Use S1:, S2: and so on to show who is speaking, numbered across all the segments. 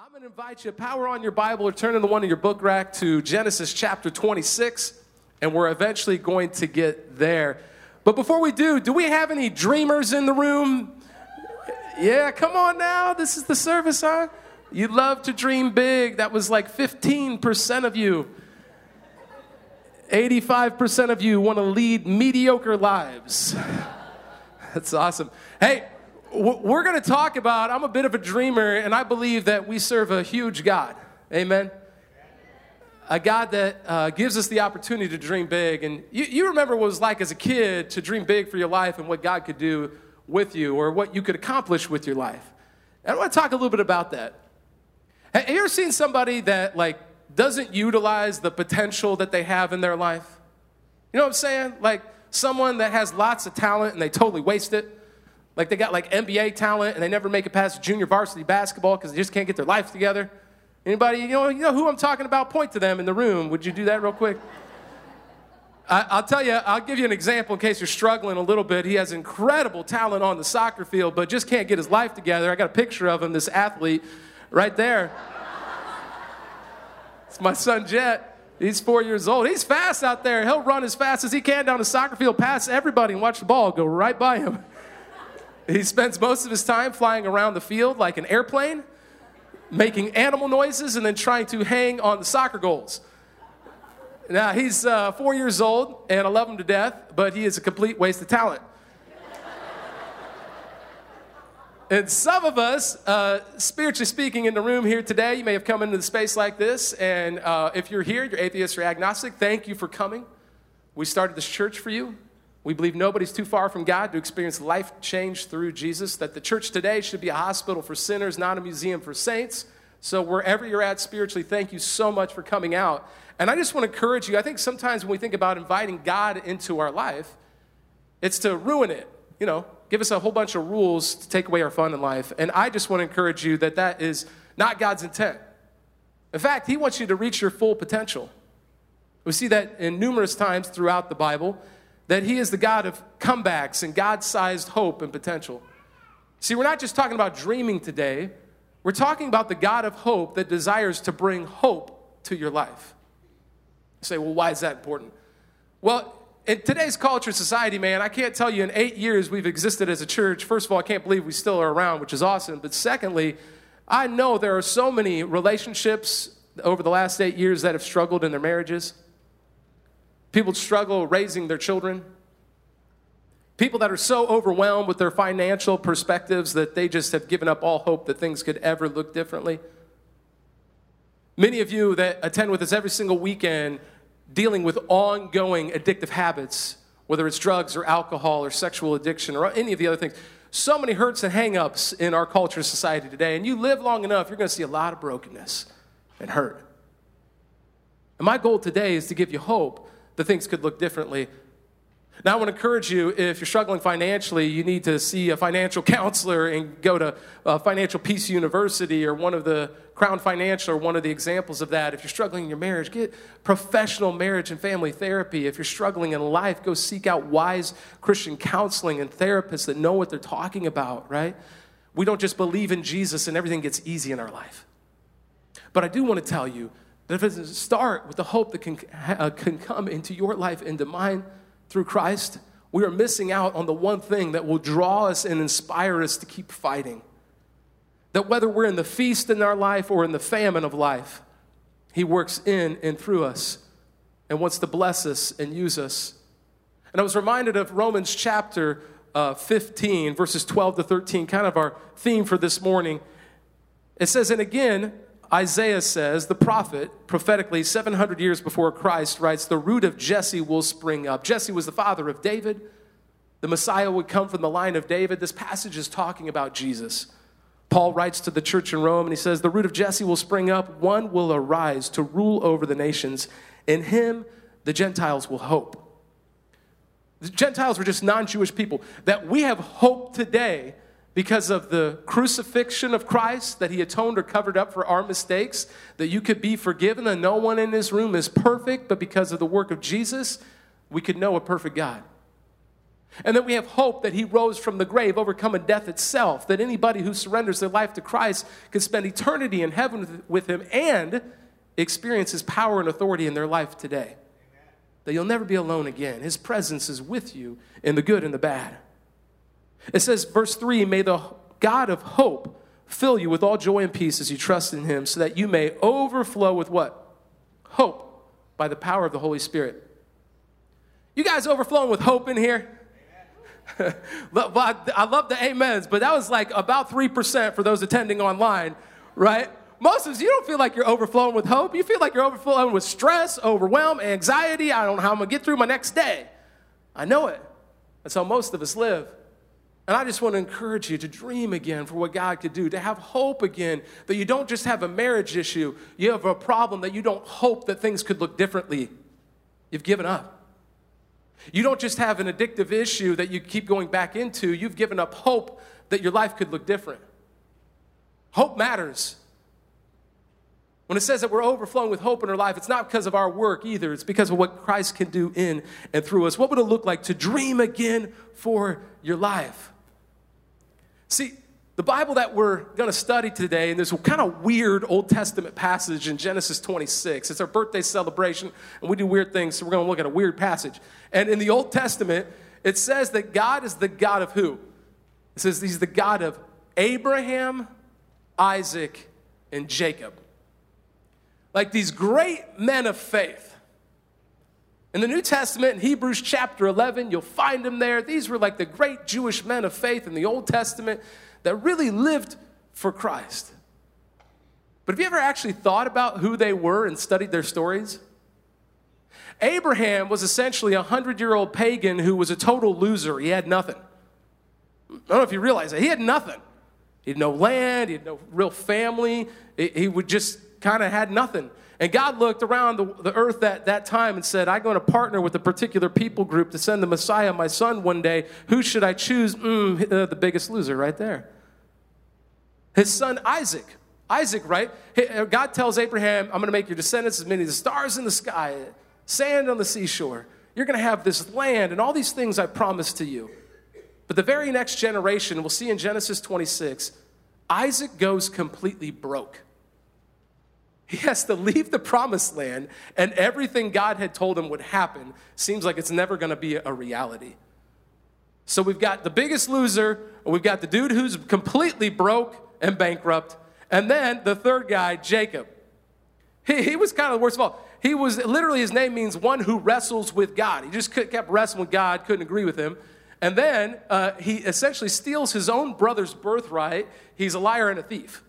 S1: I'm going to invite you to power on your Bible or turn in the one in your book rack to Genesis chapter 26, and we're eventually going to get there. But before we do, do we have any dreamers in the room? Yeah, come on now. This is the service, huh? You love to dream big. That was like 15% of you. 85% of you want to lead mediocre lives. That's awesome. Hey, we're going to talk about, I'm a bit of a dreamer, and I believe that we serve a huge God. Amen. A God that uh, gives us the opportunity to dream big. And you, you remember what it was like as a kid to dream big for your life and what God could do with you or what you could accomplish with your life. And I want to talk a little bit about that. Have you ever seen somebody that, like, doesn't utilize the potential that they have in their life? You know what I'm saying? Like, someone that has lots of talent and they totally waste it. Like they got like NBA talent and they never make it past junior varsity basketball because they just can't get their life together. Anybody, you know, you know who I'm talking about? Point to them in the room. Would you do that real quick? I, will tell you, I'll give you an example in case you're struggling a little bit. He has incredible talent on the soccer field, but just can't get his life together. I got a picture of him, this athlete, right there. It's my son Jet. He's four years old. He's fast out there. He'll run as fast as he can down the soccer field, pass everybody, and watch the ball go right by him. He spends most of his time flying around the field like an airplane, making animal noises, and then trying to hang on the soccer goals. Now, he's uh, four years old, and I love him to death, but he is a complete waste of talent. And some of us, uh, spiritually speaking, in the room here today, you may have come into the space like this. And uh, if you're here, you're atheist or agnostic, thank you for coming. We started this church for you. We believe nobody's too far from God to experience life change through Jesus, that the church today should be a hospital for sinners, not a museum for saints. So, wherever you're at spiritually, thank you so much for coming out. And I just want to encourage you. I think sometimes when we think about inviting God into our life, it's to ruin it, you know, give us a whole bunch of rules to take away our fun in life. And I just want to encourage you that that is not God's intent. In fact, He wants you to reach your full potential. We see that in numerous times throughout the Bible that He is the God of comebacks and God sized hope and potential. See, we're not just talking about dreaming today, we're talking about the God of hope that desires to bring hope to your life. You say, well, why is that important? Well, in today's culture, society, man, I can't tell you in eight years we've existed as a church. First of all, I can't believe we still are around, which is awesome. But secondly, I know there are so many relationships over the last eight years that have struggled in their marriages. People struggle raising their children. People that are so overwhelmed with their financial perspectives that they just have given up all hope that things could ever look differently. Many of you that attend with us every single weekend dealing with ongoing addictive habits, whether it's drugs or alcohol or sexual addiction or any of the other things. So many hurts and hangups in our culture and society today. And you live long enough, you're going to see a lot of brokenness and hurt. And my goal today is to give you hope the things could look differently. Now, I want to encourage you if you're struggling financially, you need to see a financial counselor and go to Financial Peace University or one of the Crown Financial or one of the examples of that. If you're struggling in your marriage, get professional marriage and family therapy. If you're struggling in life, go seek out wise Christian counseling and therapists that know what they're talking about, right? We don't just believe in Jesus and everything gets easy in our life. But I do want to tell you that if it doesn't start with the hope that can, uh, can come into your life, into mine through Christ, we are missing out on the one thing that will draw us and inspire us to keep fighting. That whether we're in the feast in our life or in the famine of life, He works in and through us and wants to bless us and use us. And I was reminded of Romans chapter uh, 15, verses 12 to 13, kind of our theme for this morning. It says, And again, Isaiah says, the prophet, prophetically 700 years before Christ, writes, The root of Jesse will spring up. Jesse was the father of David. The Messiah would come from the line of David. This passage is talking about Jesus. Paul writes to the church in Rome and he says, The root of Jesse will spring up, one will arise to rule over the nations. In him, the Gentiles will hope. The Gentiles were just non Jewish people. That we have hope today because of the crucifixion of Christ, that he atoned or covered up for our mistakes, that you could be forgiven, and no one in this room is perfect, but because of the work of Jesus, we could know a perfect God. And that we have hope that he rose from the grave, overcoming death itself, that anybody who surrenders their life to Christ can spend eternity in heaven with him and experience his power and authority in their life today. That you'll never be alone again. His presence is with you in the good and the bad. It says, verse 3 May the God of hope fill you with all joy and peace as you trust in him, so that you may overflow with what? Hope by the power of the Holy Spirit. You guys overflowing with hope in here? I love the amens, but that was like about 3% for those attending online, right? Most of us, you don't feel like you're overflowing with hope. You feel like you're overflowing with stress, overwhelm, anxiety. I don't know how I'm gonna get through my next day. I know it. That's how most of us live. And I just want to encourage you to dream again for what God could do, to have hope again, that you don't just have a marriage issue, you have a problem that you don't hope that things could look differently. You've given up. You don't just have an addictive issue that you keep going back into, you've given up hope that your life could look different. Hope matters. When it says that we're overflowing with hope in our life, it's not because of our work either. It's because of what Christ can do in and through us. What would it look like to dream again for your life? See, the Bible that we're going to study today, and this kind of weird Old Testament passage in Genesis 26. It's our birthday celebration, and we do weird things, so we're going to look at a weird passage. And in the Old Testament, it says that God is the God of who? It says He's the God of Abraham, Isaac, and Jacob. Like these great men of faith. In the New Testament, in Hebrews chapter 11, you'll find them there. These were like the great Jewish men of faith in the Old Testament that really lived for Christ. But have you ever actually thought about who they were and studied their stories? Abraham was essentially a hundred year old pagan who was a total loser. He had nothing. I don't know if you realize that. He had nothing. He had no land, he had no real family. He would just kind of had nothing. And God looked around the, the earth at that time and said, I'm going to partner with a particular people group to send the Messiah, my son, one day. Who should I choose? Mm, uh, the biggest loser right there. His son Isaac. Isaac, right? Uh, God tells Abraham, I'm going to make your descendants as many as the stars in the sky, sand on the seashore. You're going to have this land and all these things I promised to you. But the very next generation, we'll see in Genesis 26, Isaac goes completely broke. He has to leave the promised land, and everything God had told him would happen seems like it's never going to be a reality. So we've got the biggest loser, we've got the dude who's completely broke and bankrupt, and then the third guy, Jacob. He, he was kind of the worst of all. He was literally, his name means one who wrestles with God. He just kept wrestling with God, couldn't agree with him. And then uh, he essentially steals his own brother's birthright. He's a liar and a thief.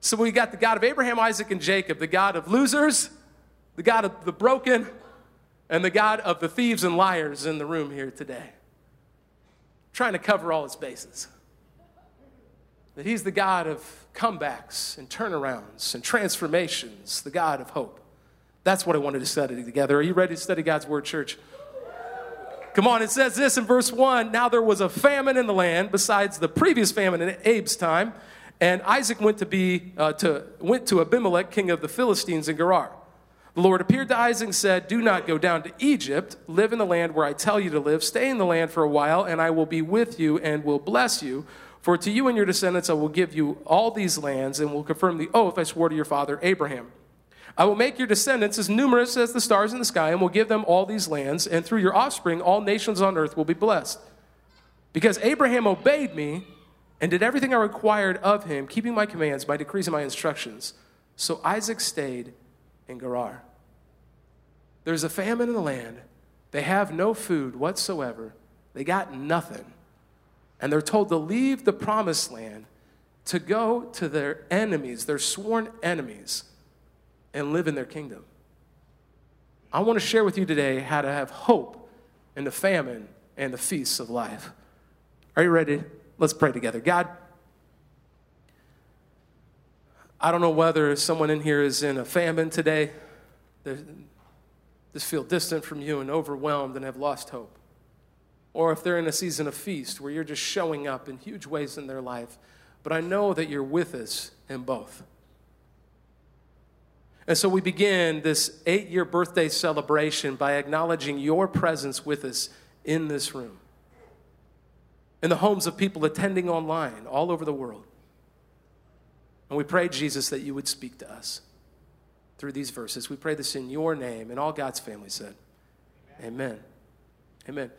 S1: So we got the God of Abraham, Isaac, and Jacob, the God of losers, the God of the broken, and the God of the thieves and liars in the room here today. Trying to cover all his bases. That he's the God of comebacks and turnarounds and transformations, the God of hope. That's what I wanted to study together. Are you ready to study God's Word, church? Come on, it says this in verse 1 Now there was a famine in the land, besides the previous famine in Abe's time. And Isaac went to be uh, to went to Abimelech, king of the Philistines in Gerar. The Lord appeared to Isaac and said, "Do not go down to Egypt. Live in the land where I tell you to live. Stay in the land for a while, and I will be with you and will bless you. For to you and your descendants I will give you all these lands, and will confirm the oath I swore to your father Abraham." I will make your descendants as numerous as the stars in the sky, and will give them all these lands, and through your offspring all nations on earth will be blessed. Because Abraham obeyed me and did everything I required of him, keeping my commands, my decrees, and my instructions. So Isaac stayed in Gerar. There's a famine in the land. They have no food whatsoever. They got nothing. And they're told to leave the promised land to go to their enemies, their sworn enemies, and live in their kingdom. I want to share with you today how to have hope in the famine and the feasts of life. Are you ready? Let's pray together. God, I don't know whether someone in here is in a famine today, they just feel distant from you and overwhelmed and have lost hope. Or if they're in a season of feast where you're just showing up in huge ways in their life. But I know that you're with us in both. And so we begin this eight year birthday celebration by acknowledging your presence with us in this room, in the homes of people attending online all over the world. And we pray, Jesus, that you would speak to us through these verses. We pray this in your name, and all God's family said, Amen. Amen.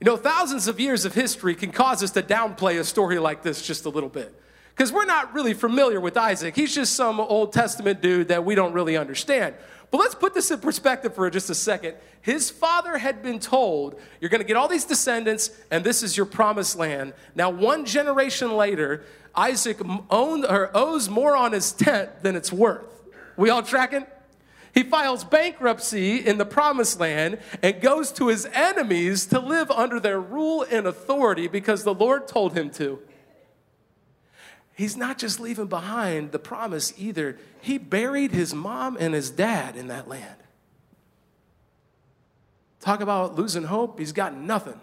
S1: You know, thousands of years of history can cause us to downplay a story like this just a little bit. Because we're not really familiar with Isaac. He's just some Old Testament dude that we don't really understand. But let's put this in perspective for just a second. His father had been told, You're going to get all these descendants, and this is your promised land. Now, one generation later, Isaac owned or owes more on his tent than it's worth. We all tracking? He files bankruptcy in the promised land and goes to his enemies to live under their rule and authority because the Lord told him to. He's not just leaving behind the promise either, he buried his mom and his dad in that land. Talk about losing hope, he's got nothing.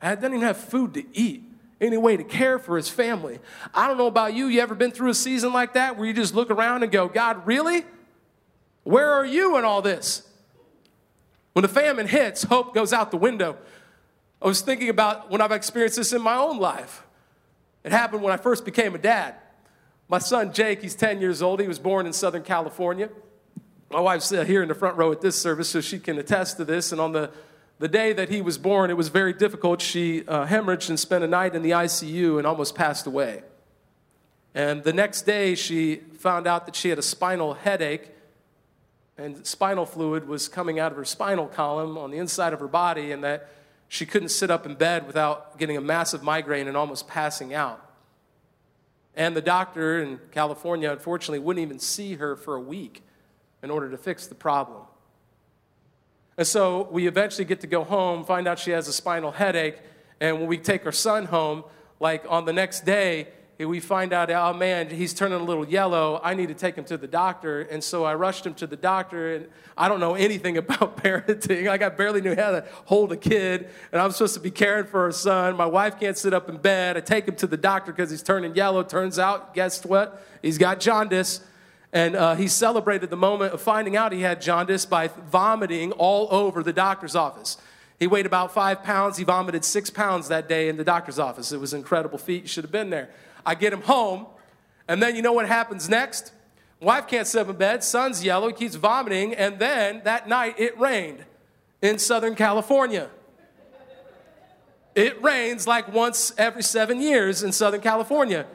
S1: I doesn't even have food to eat any way to care for his family. I don't know about you. You ever been through a season like that where you just look around and go, God, really? Where are you in all this? When the famine hits, hope goes out the window. I was thinking about when I've experienced this in my own life. It happened when I first became a dad. My son Jake, he's 10 years old. He was born in Southern California. My wife's here in the front row at this service, so she can attest to this. And on the the day that he was born, it was very difficult. She uh, hemorrhaged and spent a night in the ICU and almost passed away. And the next day, she found out that she had a spinal headache, and spinal fluid was coming out of her spinal column on the inside of her body, and that she couldn't sit up in bed without getting a massive migraine and almost passing out. And the doctor in California, unfortunately, wouldn't even see her for a week in order to fix the problem. And so we eventually get to go home, find out she has a spinal headache, and when we take our son home, like on the next day, we find out, oh man, he's turning a little yellow. I need to take him to the doctor. And so I rushed him to the doctor, and I don't know anything about parenting. Like, I barely knew how to hold a kid, and I'm supposed to be caring for our son. My wife can't sit up in bed. I take him to the doctor because he's turning yellow. Turns out, guess what? He's got jaundice. And uh, he celebrated the moment of finding out he had jaundice by vomiting all over the doctor's office. He weighed about five pounds. He vomited six pounds that day in the doctor's office. It was an incredible feat. You should have been there. I get him home, and then you know what happens next? Wife can't sit in bed. Son's yellow. He keeps vomiting. And then that night it rained in Southern California. It rains like once every seven years in Southern California.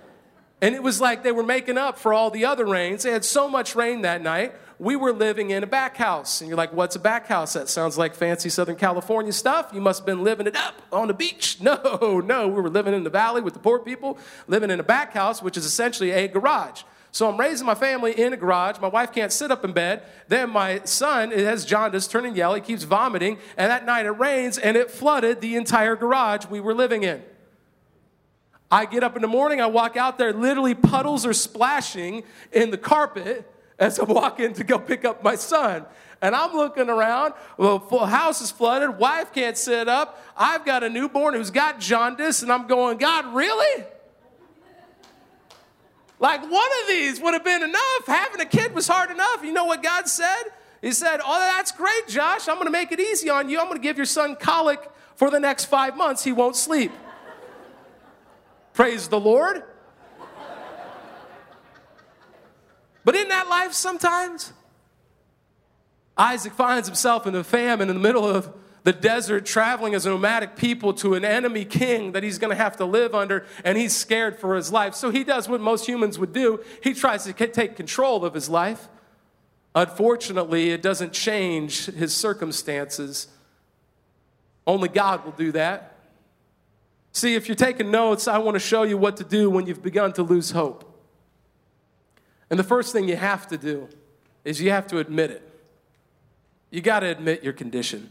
S1: And it was like they were making up for all the other rains. They had so much rain that night. We were living in a back house. And you're like, what's a back house? That sounds like fancy Southern California stuff. You must have been living it up on the beach. No, no. We were living in the valley with the poor people, living in a back house, which is essentially a garage. So I'm raising my family in a garage. My wife can't sit up in bed. Then my son has jaundice, turning yellow. He keeps vomiting. And that night it rains and it flooded the entire garage we were living in. I get up in the morning, I walk out there, literally puddles are splashing in the carpet as I'm walking to go pick up my son. And I'm looking around, well, house is flooded, wife can't sit up. I've got a newborn who's got jaundice, and I'm going, God, really? Like one of these would have been enough. Having a kid was hard enough. You know what God said? He said, Oh, that's great, Josh. I'm going to make it easy on you. I'm going to give your son colic for the next five months. He won't sleep. Praise the Lord. But in that life, sometimes Isaac finds himself in a famine in the middle of the desert, traveling as a nomadic people to an enemy king that he's going to have to live under, and he's scared for his life. So he does what most humans would do he tries to take control of his life. Unfortunately, it doesn't change his circumstances. Only God will do that. See, if you're taking notes, I want to show you what to do when you've begun to lose hope. And the first thing you have to do is you have to admit it. You got to admit your condition.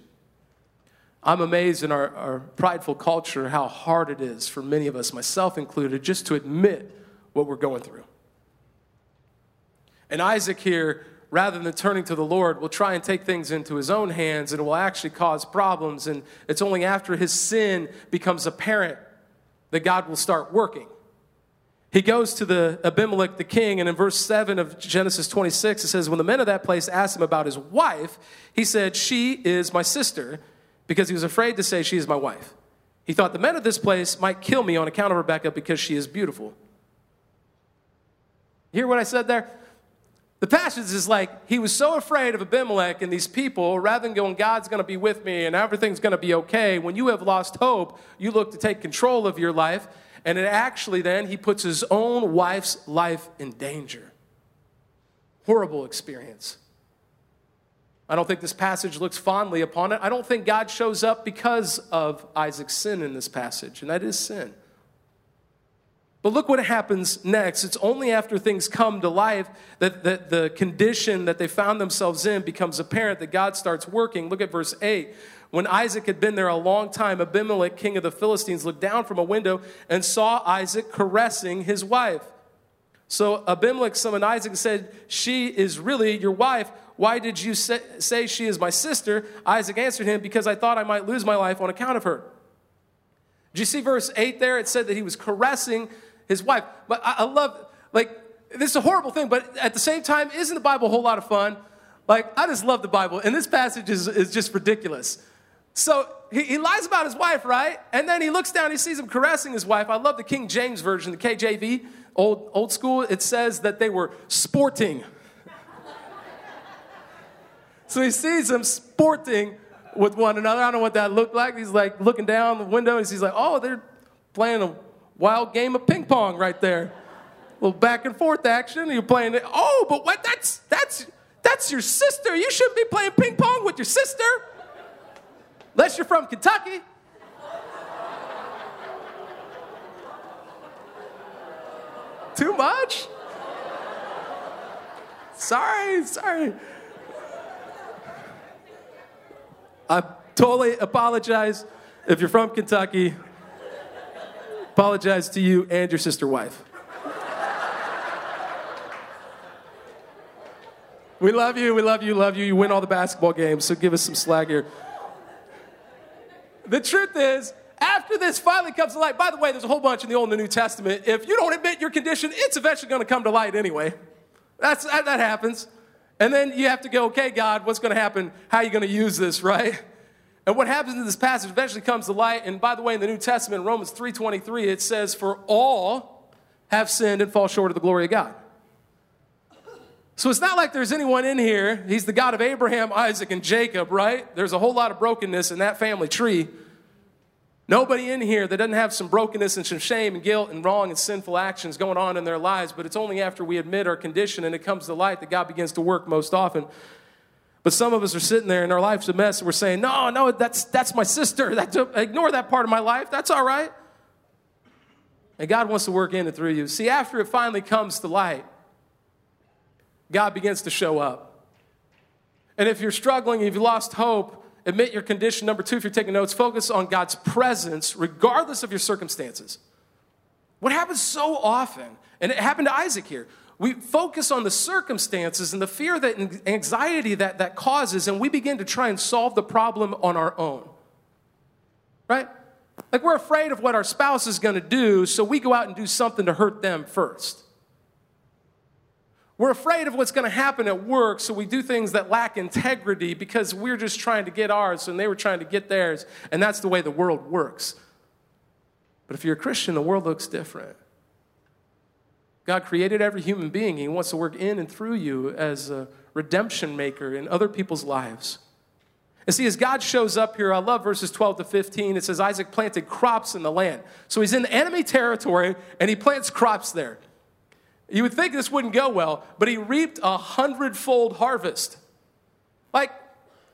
S1: I'm amazed in our, our prideful culture how hard it is for many of us, myself included, just to admit what we're going through. And Isaac here rather than turning to the Lord, will try and take things into his own hands and it will actually cause problems. And it's only after his sin becomes apparent that God will start working. He goes to the Abimelech the king, and in verse 7 of Genesis 26, it says, When the men of that place asked him about his wife, he said, She is my sister because he was afraid to say, She is my wife. He thought the men of this place might kill me on account of Rebekah because she is beautiful. Hear what I said there? The passage is like he was so afraid of Abimelech and these people, rather than going, God's going to be with me and everything's going to be okay. When you have lost hope, you look to take control of your life, and it actually then he puts his own wife's life in danger. Horrible experience. I don't think this passage looks fondly upon it. I don't think God shows up because of Isaac's sin in this passage, and that is sin. But look what happens next. It's only after things come to life that, that the condition that they found themselves in becomes apparent that God starts working. Look at verse 8. When Isaac had been there a long time, Abimelech, king of the Philistines, looked down from a window and saw Isaac caressing his wife. So Abimelech summoned Isaac and said, She is really your wife. Why did you say, she is my sister? Isaac answered him, Because I thought I might lose my life on account of her. Did you see verse 8 there? It said that he was caressing his wife. But I, I love, like, this is a horrible thing, but at the same time, isn't the Bible a whole lot of fun? Like, I just love the Bible, and this passage is, is just ridiculous. So he, he lies about his wife, right? And then he looks down, he sees him caressing his wife. I love the King James Version, the KJV, old, old school. It says that they were sporting. so he sees them sporting with one another. I don't know what that looked like. He's like looking down the window and he's like, oh, they're playing a wild game of ping pong right there. A little back and forth action. You're playing it. Oh, but what? That's that's that's your sister. You shouldn't be playing ping pong with your sister, unless you're from Kentucky. Too much? Sorry, sorry. I totally apologize if you're from Kentucky. Apologize to you and your sister wife. we love you, we love you, love you. You win all the basketball games, so give us some slag here. The truth is, after this finally comes to light, by the way, there's a whole bunch in the Old and the New Testament. If you don't admit your condition, it's eventually going to come to light anyway. That's, that, that happens. And then you have to go, okay, God, what's going to happen? How are you going to use this, right? And what happens in this passage eventually comes to light. And by the way, in the New Testament, Romans 3.23, it says, For all have sinned and fall short of the glory of God. So it's not like there's anyone in here. He's the God of Abraham, Isaac, and Jacob, right? There's a whole lot of brokenness in that family tree. Nobody in here that doesn't have some brokenness and some shame and guilt and wrong and sinful actions going on in their lives, but it's only after we admit our condition and it comes to light that God begins to work most often. But some of us are sitting there and our life's a mess and we're saying, no, no, that's, that's my sister. That's, ignore that part of my life. That's all right. And God wants to work in and through you. See, after it finally comes to light, God begins to show up. And if you're struggling, if you've lost hope, admit your condition. Number two, if you're taking notes, focus on God's presence regardless of your circumstances. What happens so often, and it happened to Isaac here, we focus on the circumstances and the fear that anxiety that that causes, and we begin to try and solve the problem on our own. Right? Like we're afraid of what our spouse is going to do, so we go out and do something to hurt them first. We're afraid of what's going to happen at work, so we do things that lack integrity because we're just trying to get ours and they were trying to get theirs, and that's the way the world works. But if you're a Christian, the world looks different. God created every human being. He wants to work in and through you as a redemption maker in other people's lives. And see, as God shows up here, I love verses 12 to 15. It says Isaac planted crops in the land. So he's in enemy territory and he plants crops there. You would think this wouldn't go well, but he reaped a hundredfold harvest. Like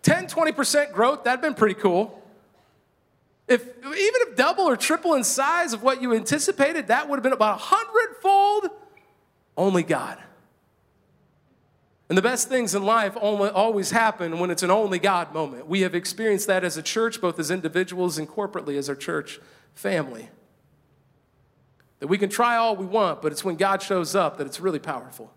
S1: 10, 20% growth, that'd been pretty cool. If even if double or triple in size of what you anticipated, that would have been about a hundredfold only God. And the best things in life only, always happen when it's an only God moment. We have experienced that as a church, both as individuals and corporately as our church family. That we can try all we want, but it's when God shows up that it's really powerful.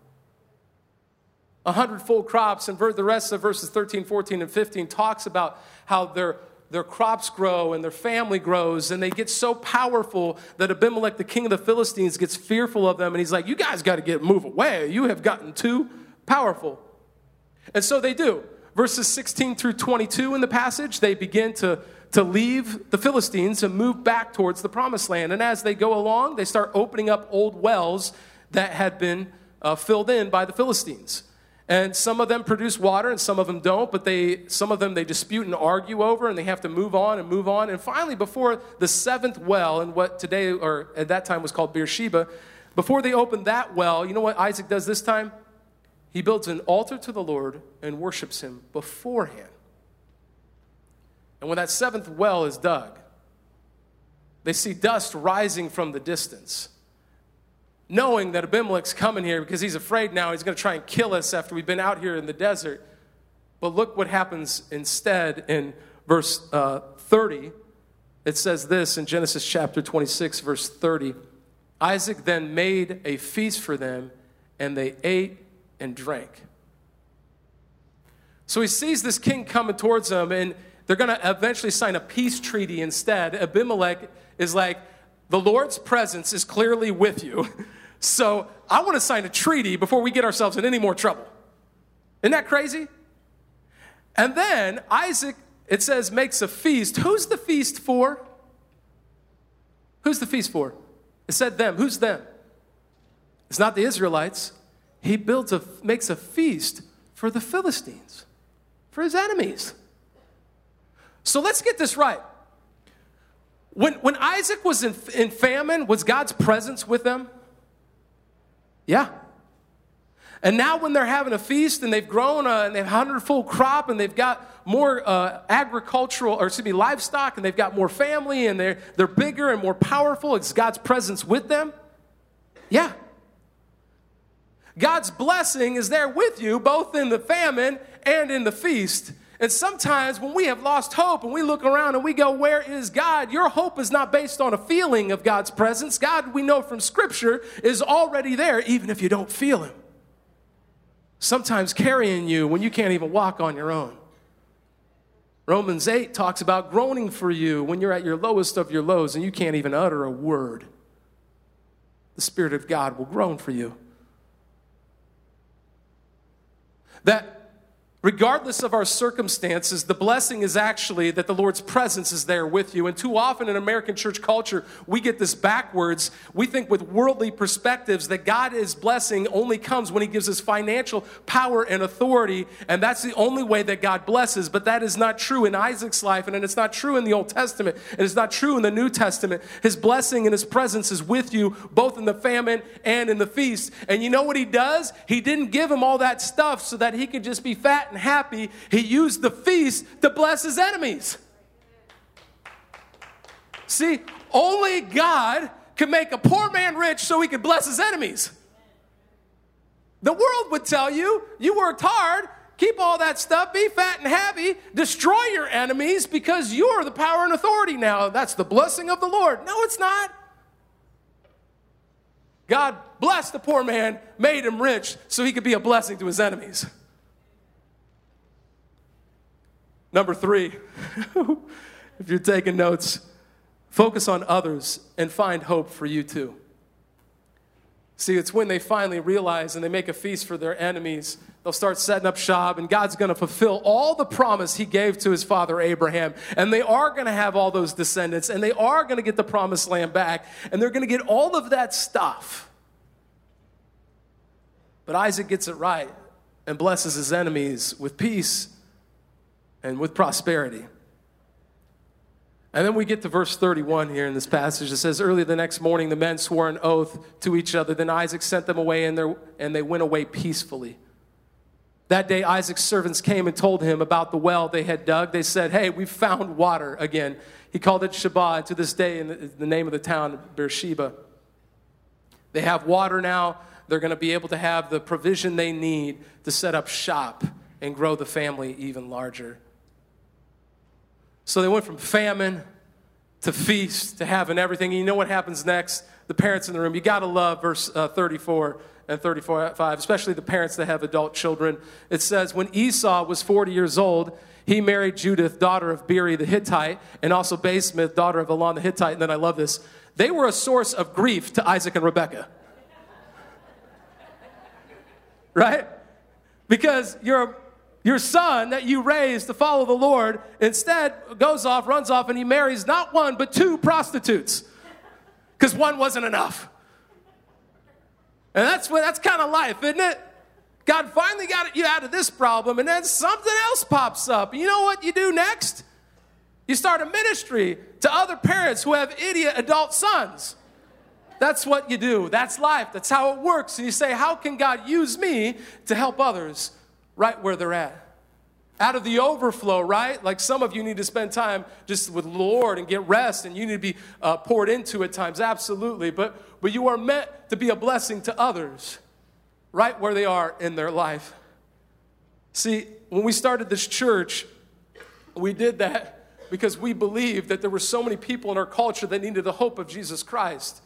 S1: A hundredfold crops, and the rest of verses 13, 14, and 15 talks about how they're their crops grow and their family grows and they get so powerful that Abimelech, the king of the Philistines, gets fearful of them and he's like, You guys got to get move away. You have gotten too powerful. And so they do. verses 16 through 22 in the passage, they begin to, to leave the Philistines and move back towards the promised land. And as they go along, they start opening up old wells that had been uh, filled in by the Philistines. And some of them produce water and some of them don't, but they, some of them they dispute and argue over and they have to move on and move on. And finally, before the seventh well, in what today or at that time was called Beersheba, before they open that well, you know what Isaac does this time? He builds an altar to the Lord and worships him beforehand. And when that seventh well is dug, they see dust rising from the distance knowing that Abimelech's coming here because he's afraid now he's going to try and kill us after we've been out here in the desert. But look what happens instead in verse uh, 30. It says this in Genesis chapter 26, verse 30. Isaac then made a feast for them, and they ate and drank. So he sees this king coming towards them, and they're going to eventually sign a peace treaty instead. Abimelech is like, the Lord's presence is clearly with you. So I want to sign a treaty before we get ourselves in any more trouble. Isn't that crazy? And then Isaac, it says, makes a feast. Who's the feast for? Who's the feast for? It said them. Who's them? It's not the Israelites. He builds a, makes a feast for the Philistines, for his enemies. So let's get this right. When, when Isaac was in, in famine, was God's presence with them? Yeah. And now, when they're having a feast and they've grown a, and they've hundredfold crop and they've got more uh, agricultural, or excuse me, livestock, and they've got more family and they're, they're bigger and more powerful, it's God's presence with them. Yeah. God's blessing is there with you, both in the famine and in the feast. And sometimes when we have lost hope and we look around and we go, Where is God? Your hope is not based on a feeling of God's presence. God, we know from Scripture, is already there, even if you don't feel Him. Sometimes carrying you when you can't even walk on your own. Romans 8 talks about groaning for you when you're at your lowest of your lows and you can't even utter a word. The Spirit of God will groan for you. That Regardless of our circumstances, the blessing is actually that the Lord's presence is there with you. And too often in American church culture, we get this backwards. We think with worldly perspectives that God's blessing only comes when He gives us financial power and authority, and that's the only way that God blesses. But that is not true in Isaac's life, and it's not true in the Old Testament, and it's not true in the New Testament. His blessing and His presence is with you both in the famine and in the feast. And you know what He does? He didn't give him all that stuff so that he could just be fat and happy, he used the feast to bless his enemies. See, only God can make a poor man rich so he could bless his enemies. The world would tell you, you worked hard, keep all that stuff, be fat and happy, destroy your enemies because you're the power and authority now. That's the blessing of the Lord. No, it's not. God blessed the poor man, made him rich so he could be a blessing to his enemies. Number three, if you're taking notes, focus on others and find hope for you too. See, it's when they finally realize and they make a feast for their enemies, they'll start setting up shop, and God's going to fulfill all the promise He gave to His father Abraham. And they are going to have all those descendants, and they are going to get the promised land back, and they're going to get all of that stuff. But Isaac gets it right and blesses his enemies with peace and with prosperity. And then we get to verse 31 here in this passage. It says, Early the next morning, the men swore an oath to each other. Then Isaac sent them away, and, and they went away peacefully. That day, Isaac's servants came and told him about the well they had dug. They said, Hey, we found water again. He called it Shibah. To this day, in the, the name of the town, Beersheba. They have water now. They're going to be able to have the provision they need to set up shop and grow the family even larger. So they went from famine to feast to having everything. And you know what happens next? The parents in the room. You got to love verse uh, 34 and 35, especially the parents that have adult children. It says, When Esau was 40 years old, he married Judith, daughter of Beeri the Hittite, and also Basemath, daughter of Elon the Hittite. And then I love this. They were a source of grief to Isaac and Rebekah. right? Because you're Your son that you raised to follow the Lord instead goes off, runs off, and he marries not one, but two prostitutes because one wasn't enough. And that's, that's kind of life, isn't it? God finally got you out of this problem, and then something else pops up. You know what you do next? You start a ministry to other parents who have idiot adult sons. That's what you do. That's life. That's how it works. And you say, How can God use me to help others right where they're at? Out of the overflow, right? Like some of you need to spend time just with the Lord and get rest, and you need to be uh, poured into at times, absolutely. But, but you are meant to be a blessing to others right where they are in their life. See, when we started this church, we did that because we believed that there were so many people in our culture that needed the hope of Jesus Christ.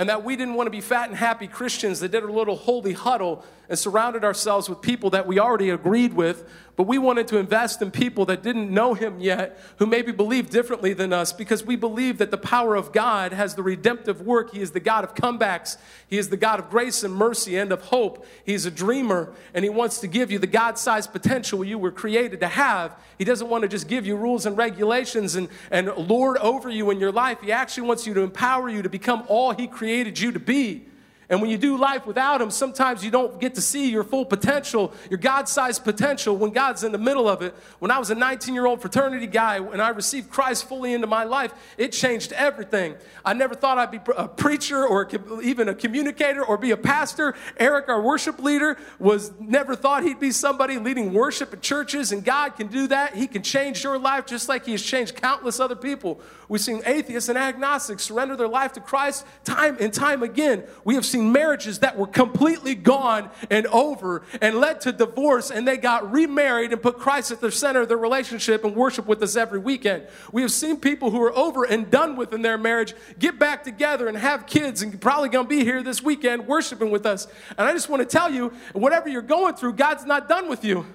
S1: And that we didn't want to be fat and happy Christians that did a little holy huddle and surrounded ourselves with people that we already agreed with, but we wanted to invest in people that didn't know him yet, who maybe believe differently than us, because we believe that the power of God has the redemptive work. He is the God of comebacks, He is the God of grace and mercy and of hope. He's a dreamer, and He wants to give you the God sized potential you were created to have. He doesn't want to just give you rules and regulations and, and lord over you in your life. He actually wants you to empower you to become all He created you to be. And when you do life without Him, sometimes you don't get to see your full potential, your God sized potential when God's in the middle of it. When I was a 19 year old fraternity guy and I received Christ fully into my life, it changed everything. I never thought I'd be a preacher or even a communicator or be a pastor. Eric, our worship leader, was never thought he'd be somebody leading worship at churches, and God can do that. He can change your life just like He has changed countless other people. We've seen atheists and agnostics surrender their life to Christ time and time again. We have seen marriages that were completely gone and over and led to divorce, and they got remarried and put Christ at the center of their relationship and worship with us every weekend. We have seen people who are over and done with in their marriage get back together and have kids and probably gonna be here this weekend worshiping with us. And I just want to tell you, whatever you're going through, God's not done with you.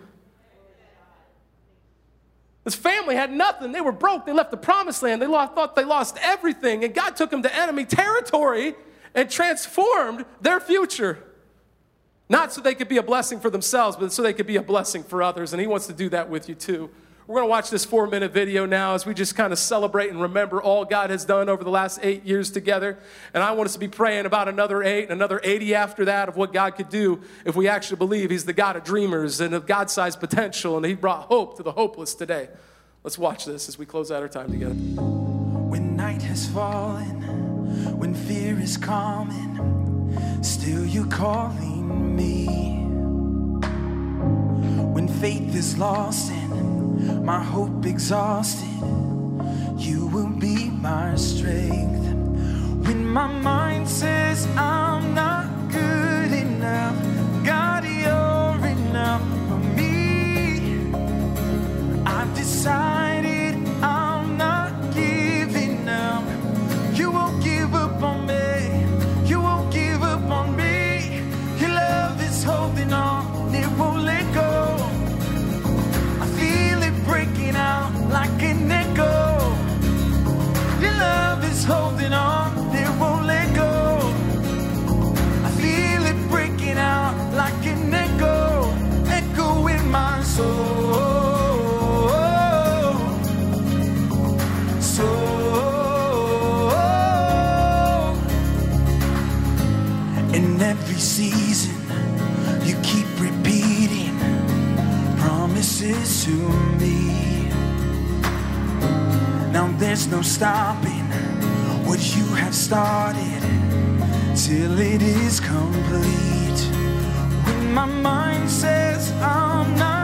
S1: This family had nothing. They were broke. They left the promised land. They lost, thought they lost everything. And God took them to enemy territory and transformed their future. Not so they could be a blessing for themselves, but so they could be a blessing for others. And He wants to do that with you too. We're going to watch this four minute video now as we just kind of celebrate and remember all God has done over the last eight years together. And I want us to be praying about another eight and another 80 after that of what God could do if we actually believe He's the God of dreamers and of God sized potential. And He brought hope to the hopeless today. Let's watch this as we close out our time together.
S2: When night has fallen, when fear is calming, still you're calling me. When faith is lost and my hope exhausted, you will be my strength. When my mind says I'm not there's no stopping what you have started till it is complete. When my mind says I'm not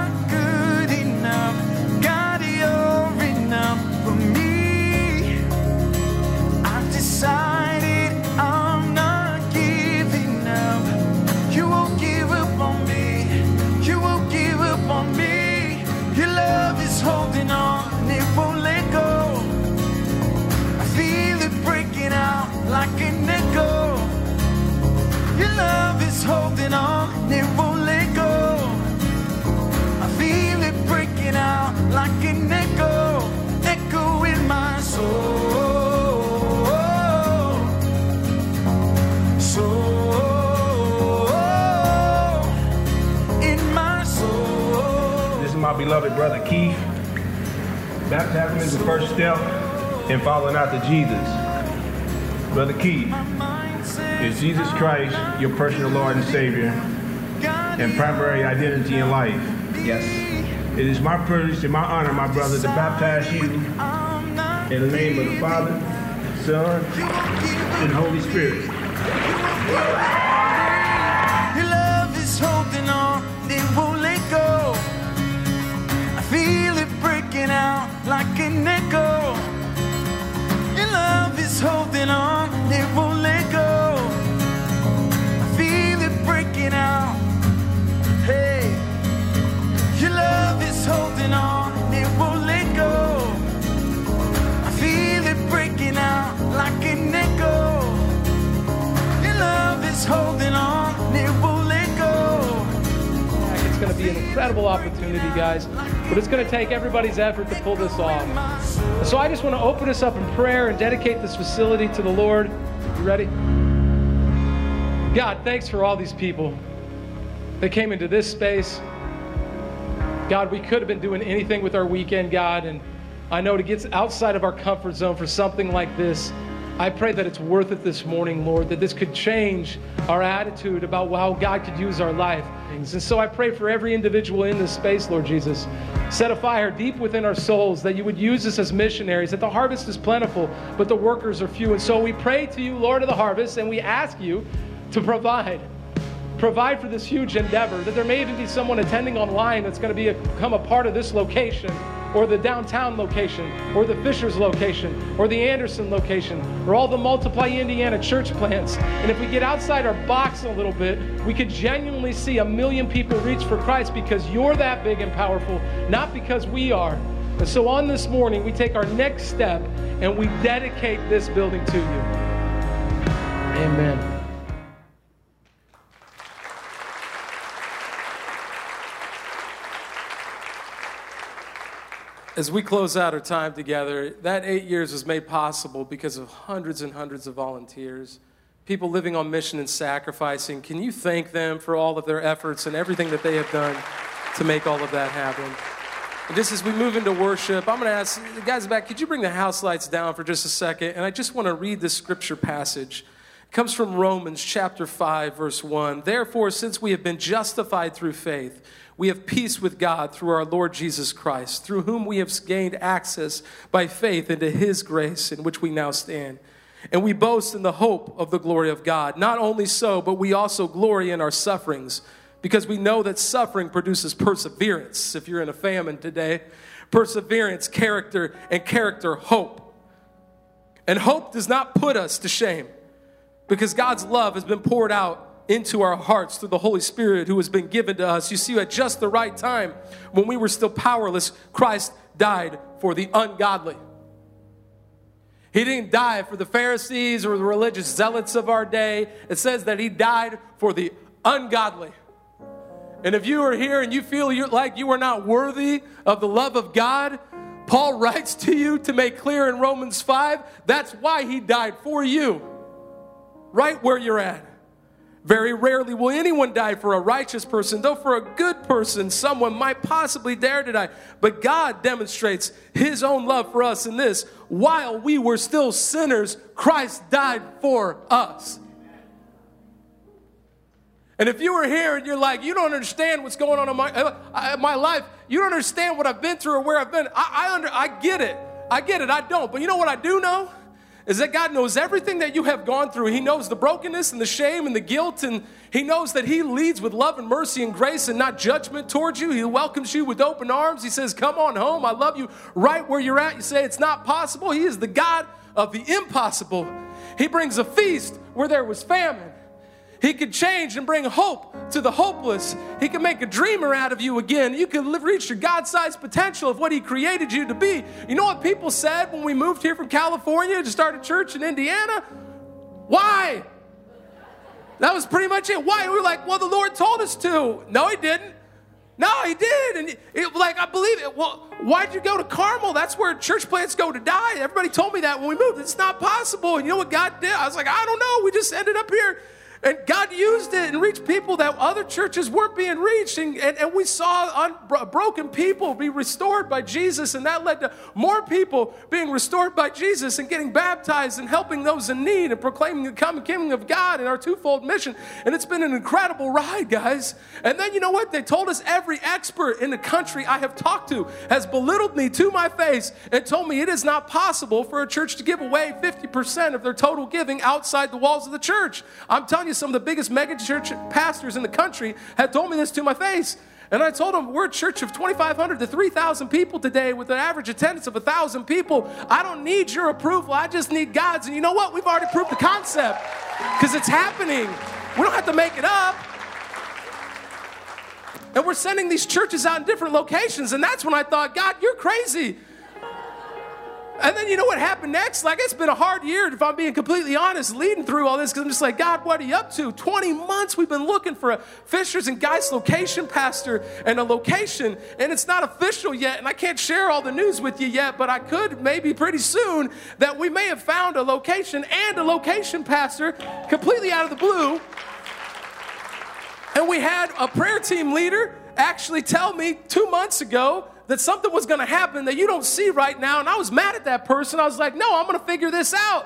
S2: holding on, it won't let go. I feel it breaking out like an echo, echo in my soul. In my soul.
S3: beloved brother Keith. Baptism is the first step in following after Jesus. Brother Keith, is Jesus Christ your personal Lord and Savior and primary identity in life?
S4: Yes.
S3: It is my privilege and my honor, my brother, to baptize you in the name of the Father, Son, and Holy Spirit.
S2: Your love is holding on, it won't let go. I feel it breaking out like an echo. Your love is holding on, it won't
S1: incredible opportunity, guys, but it's going to take everybody's effort to pull this off. So I just want to open us up in prayer and dedicate this facility to the Lord. You ready? God, thanks for all these people that came into this space. God, we could have been doing anything with our weekend, God, and I know to get outside of our comfort zone for something like this, I pray that it's worth it this morning, Lord, that this could change our attitude about how God could use our life. And so I pray for every individual in this space, Lord Jesus. Set a fire deep within our souls that you would use us as missionaries, that the harvest is plentiful, but the workers are few. And so we pray to you, Lord of the harvest, and we ask you to provide provide for this huge endeavor, that there may even be someone attending online that's going to be a, become a part of this location, or the downtown location, or the Fishers location, or the Anderson location, or all the Multiply Indiana church plants. And if we get outside our box a little bit, we could genuinely see a million people reach for Christ because you're that big and powerful, not because we are. And so on this morning, we take our next step and we dedicate this building to you. Amen. As we close out our time together, that eight years was made possible because of hundreds and hundreds of volunteers, people living on mission and sacrificing. Can you thank them for all of their efforts and everything that they have done to make all of that happen? And just as we move into worship, I'm going to ask the guys back, could you bring the house lights down for just a second? And I just want to read this scripture passage. It comes from Romans chapter 5, verse 1. Therefore, since we have been justified through faith, we have peace with God through our Lord Jesus Christ, through whom we have gained access by faith into his grace in which we now stand. And we boast in the hope of the glory of God. Not only so, but we also glory in our sufferings because we know that suffering produces perseverance. If you're in a famine today, perseverance, character, and character, hope. And hope does not put us to shame because God's love has been poured out into our hearts through the Holy Spirit who has been given to us. You see, at just the right time, when we were still powerless, Christ died for the ungodly. He didn't die for the Pharisees or the religious zealots of our day. It says that He died for the ungodly. And if you are here and you feel you're like you are not worthy of the love of God, Paul writes to you to make clear in Romans 5 that's why He died for you, right where you're at. Very rarely will anyone die for a righteous person, though for a good person, someone might possibly dare to die. But God demonstrates His own love for us in this while we were still sinners, Christ died for us. And if you were here and you're like, you don't understand what's going on in my, uh, my life, you don't understand what I've been through or where I've been, I, I, under, I get it. I get it. I don't. But you know what I do know? Is that God knows everything that you have gone through. He knows the brokenness and the shame and the guilt, and He knows that He leads with love and mercy and grace and not judgment towards you. He welcomes you with open arms. He says, Come on home. I love you right where you're at. You say, It's not possible. He is the God of the impossible. He brings a feast where there was famine. He could change and bring hope to the hopeless. He can make a dreamer out of you again. You can live, reach your God sized potential of what He created you to be. You know what people said when we moved here from California to start a church in Indiana? Why? That was pretty much it. Why? We were like, well, the Lord told us to. No, He didn't. No, he did. And it, like, I believe it. Well, why'd you go to Carmel? That's where church plants go to die. Everybody told me that when we moved. It's not possible. And you know what God did? I was like, I don't know. We just ended up here. And God used it and reached people that other churches weren't being reached. And, and, and we saw un, broken people be restored by Jesus. And that led to more people being restored by Jesus and getting baptized and helping those in need and proclaiming the coming kingdom of God in our twofold mission. And it's been an incredible ride, guys. And then you know what? They told us every expert in the country I have talked to has belittled me to my face and told me it is not possible for a church to give away 50% of their total giving outside the walls of the church. I'm telling you, you, some of the biggest megachurch pastors in the country had told me this to my face. And I told them, we're a church of 2,500 to 3,000 people today with an average attendance of 1,000 people. I don't need your approval. I just need God's. And you know what? We've already proved the concept because it's happening. We don't have to make it up. And we're sending these churches out in different locations. And that's when I thought, God, you're crazy. And then you know what happened next? Like, it's been a hard year, if I'm being completely honest, leading through all this, because I'm just like, God, what are you up to? 20 months we've been looking for a Fishers and Geist location pastor and a location, and it's not official yet, and I can't share all the news with you yet, but I could maybe pretty soon that we may have found a location and a location pastor completely out of the blue. And we had a prayer team leader actually tell me two months ago that something was going to happen that you don't see right now. And I was mad at that person. I was like, no, I'm going to figure this out.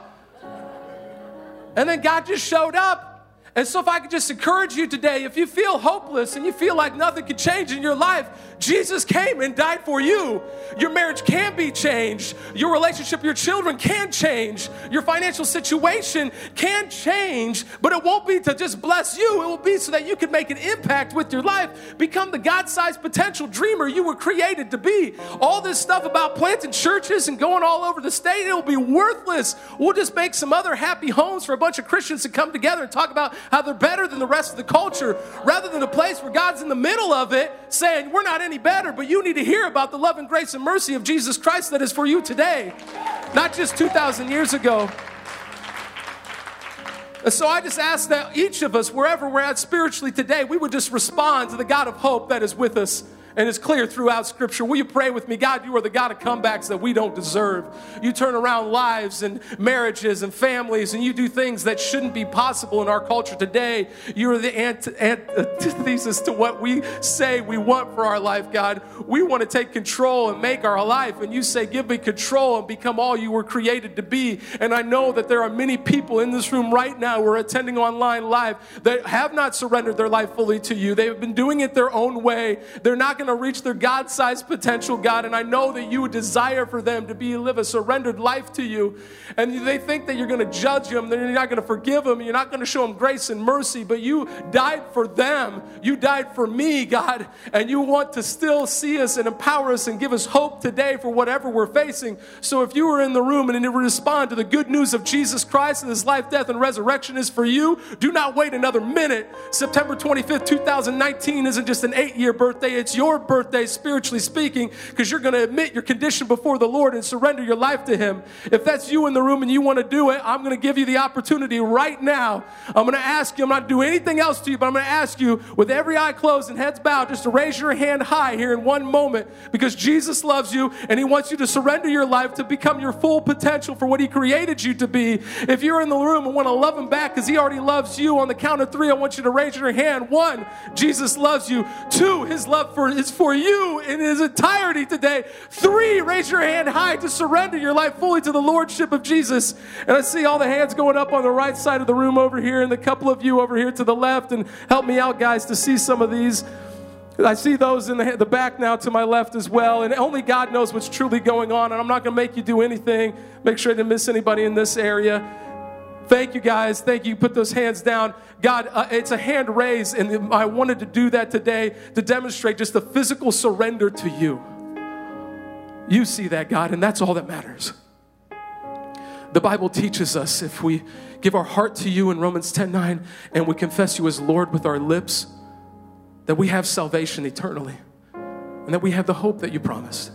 S1: And then God just showed up and so, if I could just encourage you today, if you feel hopeless and you feel like nothing can change in your life, Jesus came and died for you. Your marriage can be changed. Your relationship your children can change. Your financial situation can change, but it won't be to just bless you. It will be so that you can make an impact with your life, become the God sized potential dreamer you were created to be. All this stuff about planting churches and going all over the state, it will be worthless. We'll just make some other happy homes for a bunch of Christians to come together and talk about how they're better than the rest of the culture, rather than a place where God's in the middle of it saying, We're not any better, but you need to hear about the love and grace and mercy of Jesus Christ that is for you today, not just 2,000 years ago. So I just ask that each of us, wherever we're at spiritually today, we would just respond to the God of hope that is with us and it's clear throughout Scripture. Will you pray with me? God, you are the God of comebacks that we don't deserve. You turn around lives and marriages and families, and you do things that shouldn't be possible in our culture today. You are the antithesis to what we say we want for our life, God. We want to take control and make our life, and you say, Give me control and become all you were created to be. And I know that there are many people in this room right now who are attending online live that have not surrendered their life fully to you. They've been doing it their own way. They're not going going to reach their God sized potential, God. And I know that you desire for them to be live a surrendered life to you. And they think that you're going to judge them, that you're not going to forgive them, you're not going to show them grace and mercy, but you died for them. You died for me, God. And you want to still see us and empower us and give us hope today for whatever we're facing. So if you were in the room and didn't respond to the good news of Jesus Christ and his life, death, and resurrection is for you, do not wait another minute. September 25th, 2019 isn't just an eight year birthday, it's your your birthday, spiritually speaking, because you're going to admit your condition before the Lord and surrender your life to Him. If that's you in the room and you want to do it, I'm going to give you the opportunity right now. I'm going to ask you, I'm not doing anything else to you, but I'm going to ask you, with every eye closed and heads bowed, just to raise your hand high here in one moment because Jesus loves you and He wants you to surrender your life to become your full potential for what He created you to be. If you're in the room and want to love Him back because He already loves you, on the count of three, I want you to raise your hand. One, Jesus loves you. Two, His love for is for you in his entirety today. Three, raise your hand high to surrender your life fully to the Lordship of Jesus. And I see all the hands going up on the right side of the room over here, and a couple of you over here to the left. And help me out, guys, to see some of these. I see those in the, the back now to my left as well, and only God knows what's truly going on. And I'm not going to make you do anything. Make sure I didn't miss anybody in this area. Thank you, guys. Thank you. Put those hands down. God, uh, it's a hand raise, and I wanted to do that today to demonstrate just the physical surrender to you. You see that, God, and that's all that matters. The Bible teaches us if we give our heart to you in Romans 10 9 and we confess you as Lord with our lips, that we have salvation eternally and that we have the hope that you promised.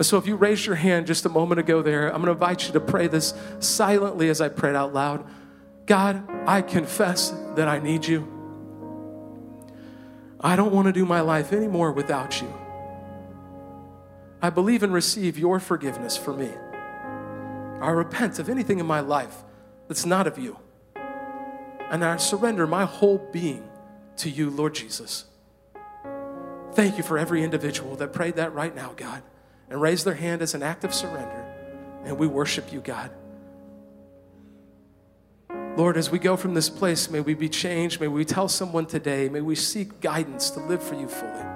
S1: So, if you raised your hand just a moment ago there, I'm going to invite you to pray this silently as I prayed out loud. God, I confess that I need you. I don't want to do my life anymore without you. I believe and receive your forgiveness for me. I repent of anything in my life that's not of you. And I surrender my whole being to you, Lord Jesus. Thank you for every individual that prayed that right now, God, and raise their hand as an act of surrender. And we worship you, God. Lord, as we go from this place, may we be changed. May we tell someone today, may we seek guidance to live for you fully.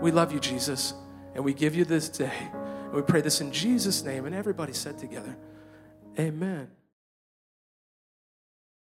S1: We love you, Jesus, and we give you this day. And we pray this in Jesus' name. And everybody said together, Amen.